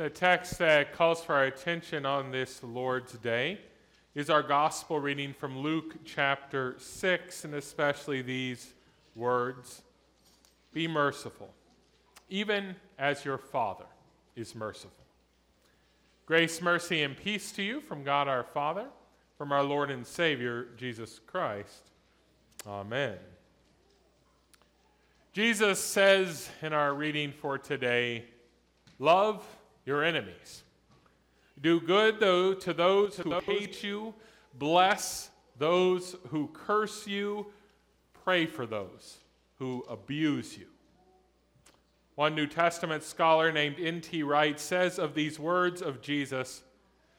The text that calls for our attention on this Lord's Day is our gospel reading from Luke chapter 6, and especially these words Be merciful, even as your Father is merciful. Grace, mercy, and peace to you from God our Father, from our Lord and Savior, Jesus Christ. Amen. Jesus says in our reading for today, Love your enemies. Do good though to those who hate you, bless those who curse you, pray for those who abuse you. One New Testament scholar named N.T. Wright says of these words of Jesus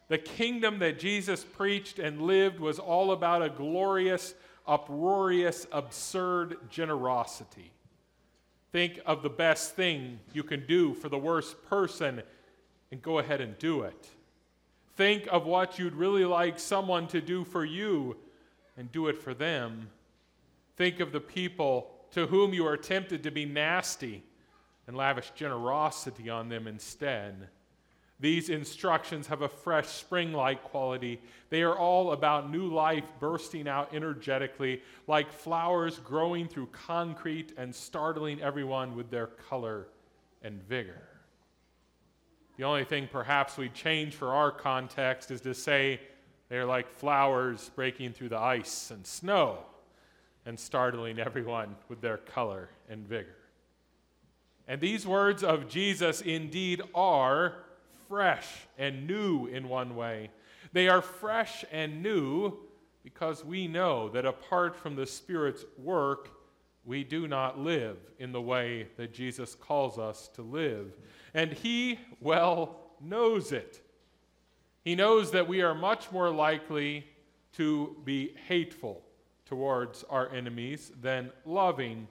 the kingdom that Jesus preached and lived was all about a glorious, uproarious, absurd generosity. Think of the best thing you can do for the worst person and go ahead and do it. Think of what you'd really like someone to do for you and do it for them. Think of the people to whom you are tempted to be nasty and lavish generosity on them instead. These instructions have a fresh spring like quality. They are all about new life bursting out energetically, like flowers growing through concrete and startling everyone with their color and vigor. The only thing perhaps we change for our context is to say they're like flowers breaking through the ice and snow and startling everyone with their color and vigor. And these words of Jesus indeed are fresh and new in one way. They are fresh and new because we know that apart from the Spirit's work, we do not live in the way that Jesus calls us to live. And He well knows it. He knows that we are much more likely to be hateful towards our enemies than loving.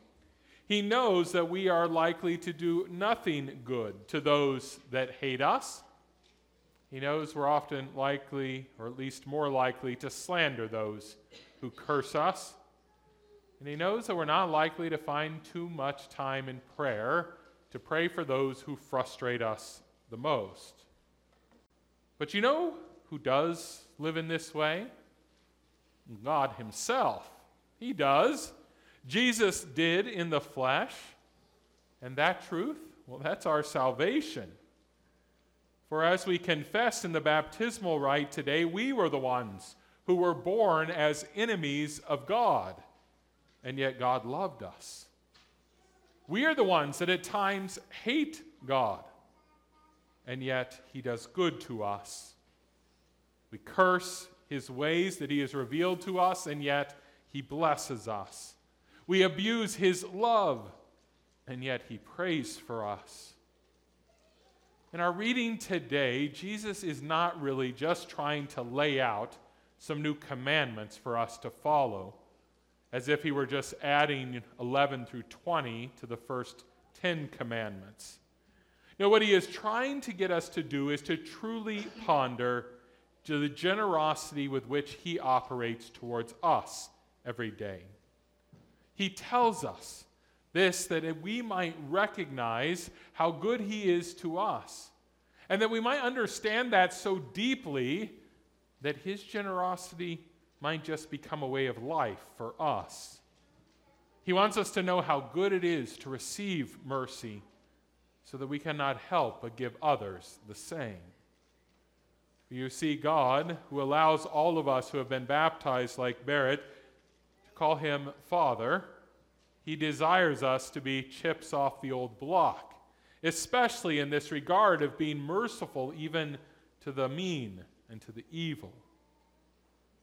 He knows that we are likely to do nothing good to those that hate us. He knows we're often likely, or at least more likely, to slander those who curse us. And he knows that we're not likely to find too much time in prayer to pray for those who frustrate us the most. But you know who does live in this way? God Himself. He does. Jesus did in the flesh. And that truth, well, that's our salvation. For as we confess in the baptismal rite today, we were the ones who were born as enemies of God and yet God loved us. We are the ones that at times hate God, and yet He does good to us. We curse His ways that He has revealed to us, and yet He blesses us. We abuse His love, and yet He prays for us. In our reading today, Jesus is not really just trying to lay out some new commandments for us to follow as if he were just adding 11 through 20 to the first 10 commandments. Now, what he is trying to get us to do is to truly ponder to the generosity with which he operates towards us every day. He tells us this that we might recognize how good he is to us, and that we might understand that so deeply that his generosity might just become a way of life for us. He wants us to know how good it is to receive mercy so that we cannot help but give others the same. You see, God, who allows all of us who have been baptized like Barrett to call him Father, he desires us to be chips off the old block, especially in this regard of being merciful even to the mean and to the evil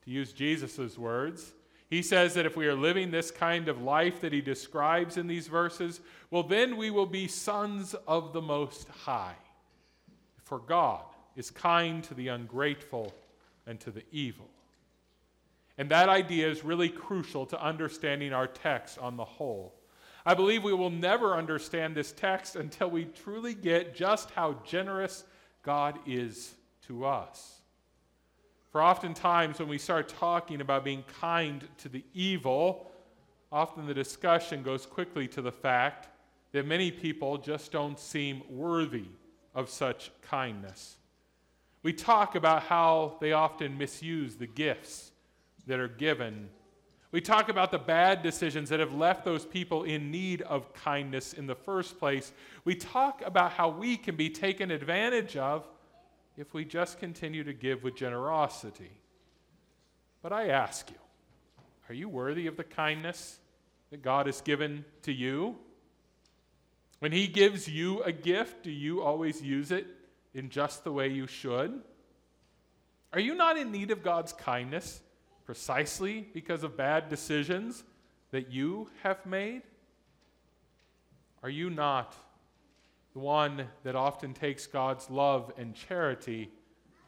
to use Jesus' words. He says that if we are living this kind of life that he describes in these verses, well, then we will be sons of the Most High. For God is kind to the ungrateful and to the evil. And that idea is really crucial to understanding our text on the whole. I believe we will never understand this text until we truly get just how generous God is to us. For oftentimes, when we start talking about being kind to the evil, often the discussion goes quickly to the fact that many people just don't seem worthy of such kindness. We talk about how they often misuse the gifts that are given. We talk about the bad decisions that have left those people in need of kindness in the first place. We talk about how we can be taken advantage of if we just continue to give with generosity. But I ask you, are you worthy of the kindness that God has given to you? When He gives you a gift, do you always use it in just the way you should? Are you not in need of God's kindness precisely because of bad decisions that you have made? Are you not the one that often takes God's love and charity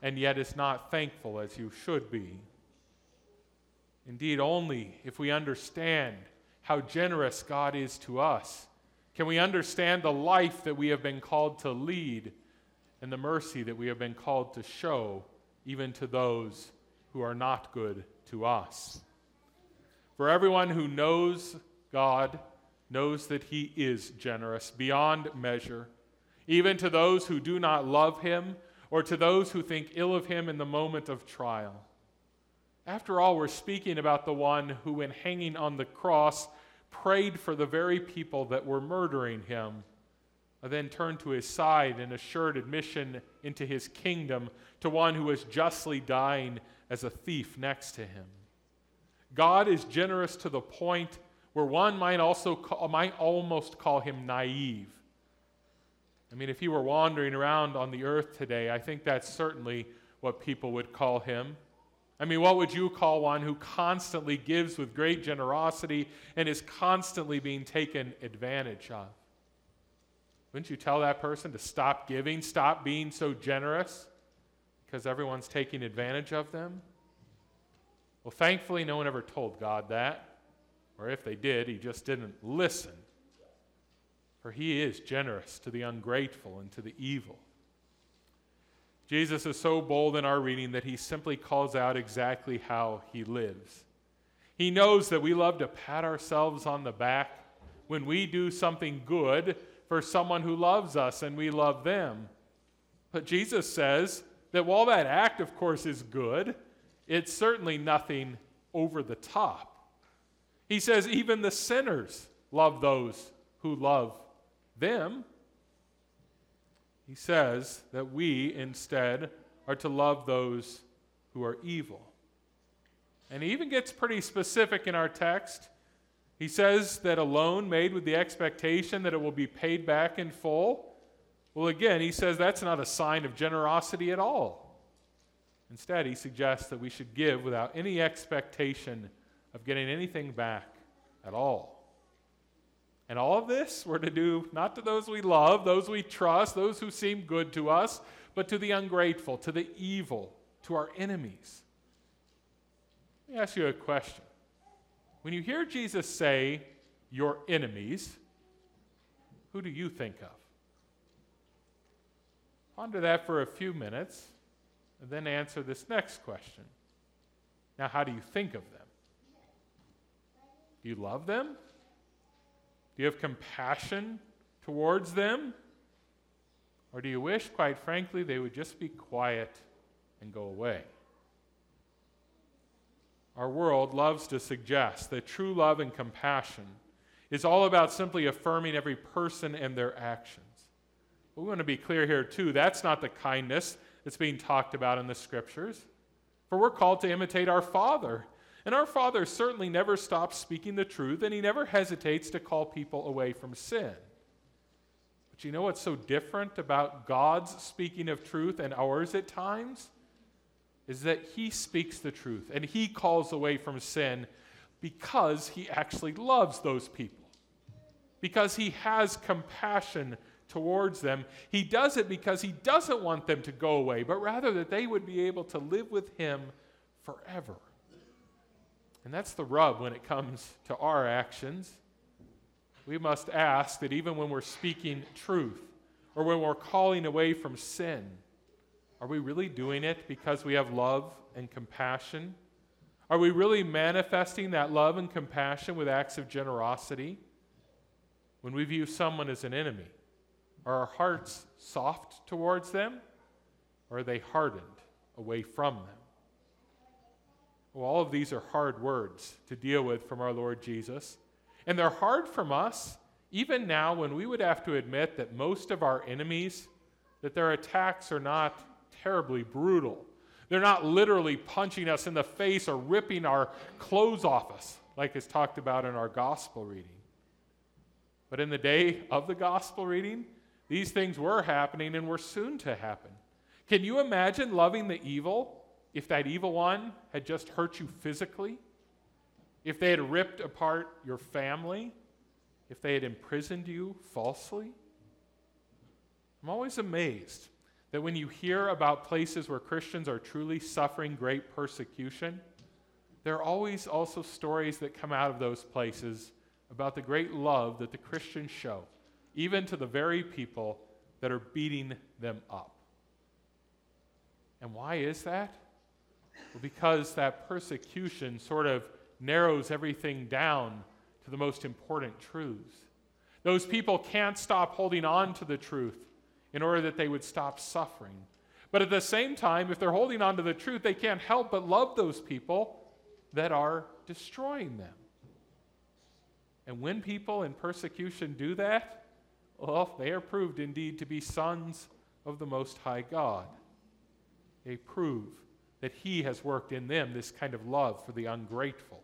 and yet is not thankful as you should be? Indeed, only if we understand how generous God is to us can we understand the life that we have been called to lead and the mercy that we have been called to show even to those who are not good to us. For everyone who knows God knows that He is generous beyond measure, even to those who do not love Him or to those who think ill of Him in the moment of trial. After all, we're speaking about the one who, when hanging on the cross, prayed for the very people that were murdering him, then turned to his side and assured admission into his kingdom to one who was justly dying as a thief next to him. God is generous to the point where one might also call, might almost call him naive. I mean, if he were wandering around on the earth today, I think that's certainly what people would call him. I mean, what would you call one who constantly gives with great generosity and is constantly being taken advantage of? Wouldn't you tell that person to stop giving, stop being so generous because everyone's taking advantage of them? Well, thankfully, no one ever told God that. Or if they did, he just didn't listen. For he is generous to the ungrateful and to the evil. Jesus is so bold in our reading that he simply calls out exactly how he lives. He knows that we love to pat ourselves on the back when we do something good for someone who loves us and we love them. But Jesus says that while that act, of course, is good, it's certainly nothing over the top. He says even the sinners love those who love them. He says that we instead are to love those who are evil. And he even gets pretty specific in our text. He says that a loan made with the expectation that it will be paid back in full. Well, again, he says that's not a sign of generosity at all. Instead, he suggests that we should give without any expectation of getting anything back at all. And all of this we're to do not to those we love, those we trust, those who seem good to us, but to the ungrateful, to the evil, to our enemies. Let me ask you a question. When you hear Jesus say, your enemies, who do you think of? Ponder that for a few minutes and then answer this next question. Now, how do you think of them? Do you love them? Do you have compassion towards them? Or do you wish, quite frankly, they would just be quiet and go away? Our world loves to suggest that true love and compassion is all about simply affirming every person and their actions. But we want to be clear here, too. That's not the kindness that's being talked about in the scriptures. For we're called to imitate our Father and our Father certainly never stops speaking the truth, and He never hesitates to call people away from sin. But you know what's so different about God's speaking of truth and ours at times? Is that He speaks the truth and He calls away from sin because He actually loves those people, because He has compassion towards them. He does it because He doesn't want them to go away, but rather that they would be able to live with Him forever. And that's the rub when it comes to our actions. We must ask that even when we're speaking truth or when we're calling away from sin, are we really doing it because we have love and compassion? Are we really manifesting that love and compassion with acts of generosity? When we view someone as an enemy, Are our hearts soft towards them, or are they hardened away from them? Well, all of these are hard words to deal with from our Lord Jesus. And they're hard from us, even now when we would have to admit that most of our enemies, that their attacks are not terribly brutal. They're not literally punching us in the face or ripping our clothes off us, like is talked about in our gospel reading. But in the day of the gospel reading, these things were happening and were soon to happen. Can you imagine loving the evil if that evil one had just hurt you physically, if they had ripped apart your family, if they had imprisoned you falsely. I'm always amazed that when you hear about places where Christians are truly suffering great persecution, there are always also stories that come out of those places about the great love that the Christians show, even to the very people that are beating them up. And why is that? Well, because that persecution sort of narrows everything down to the most important truths. Those people can't stop holding on to the truth in order that they would stop suffering. But at the same time, if they're holding on to the truth, they can't help but love those people that are destroying them. And when people in persecution do that, well, they are proved indeed to be sons of the Most High God. They prove that He has worked in them this kind of love for the ungrateful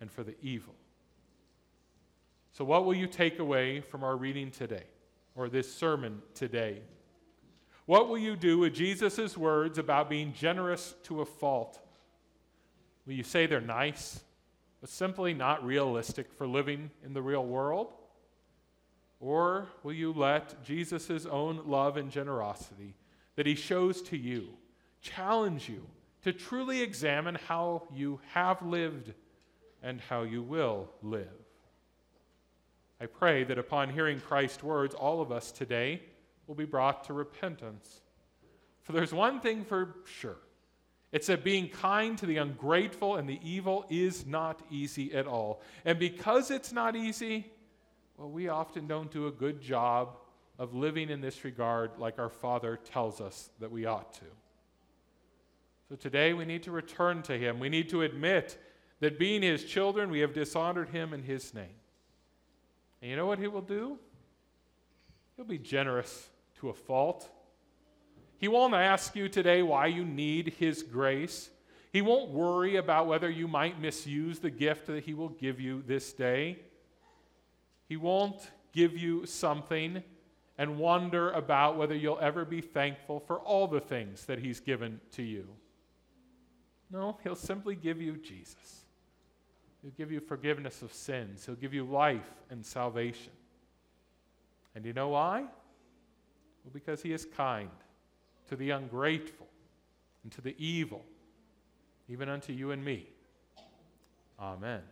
and for the evil. So, what will you take away from our reading today or this sermon today? What will you do with Jesus' words about being generous to a fault? Will you say they're nice, but simply not realistic for living in the real world? Or will you let Jesus' own love and generosity that he shows to you challenge you to truly examine how you have lived and how you will live. I pray that upon hearing Christ's words, all of us today will be brought to repentance. For there's one thing for sure it's that being kind to the ungrateful and the evil is not easy at all. And because it's not easy, well, we often don't do a good job of living in this regard like our Father tells us that we ought to. So today we need to return to Him. We need to admit that being His children, we have dishonored Him in His name. And you know what He will do? He'll be generous to a fault. He won't ask you today why you need His grace. He won't worry about whether you might misuse the gift that He will give you this day. He won't give you something and wonder about whether you'll ever be thankful for all the things that He's given to you. No, He'll simply give you Jesus. He'll give you forgiveness of sins. He'll give you life and salvation. And you know why? Well, because He is kind to the ungrateful and to the evil, even unto you and me. Amen.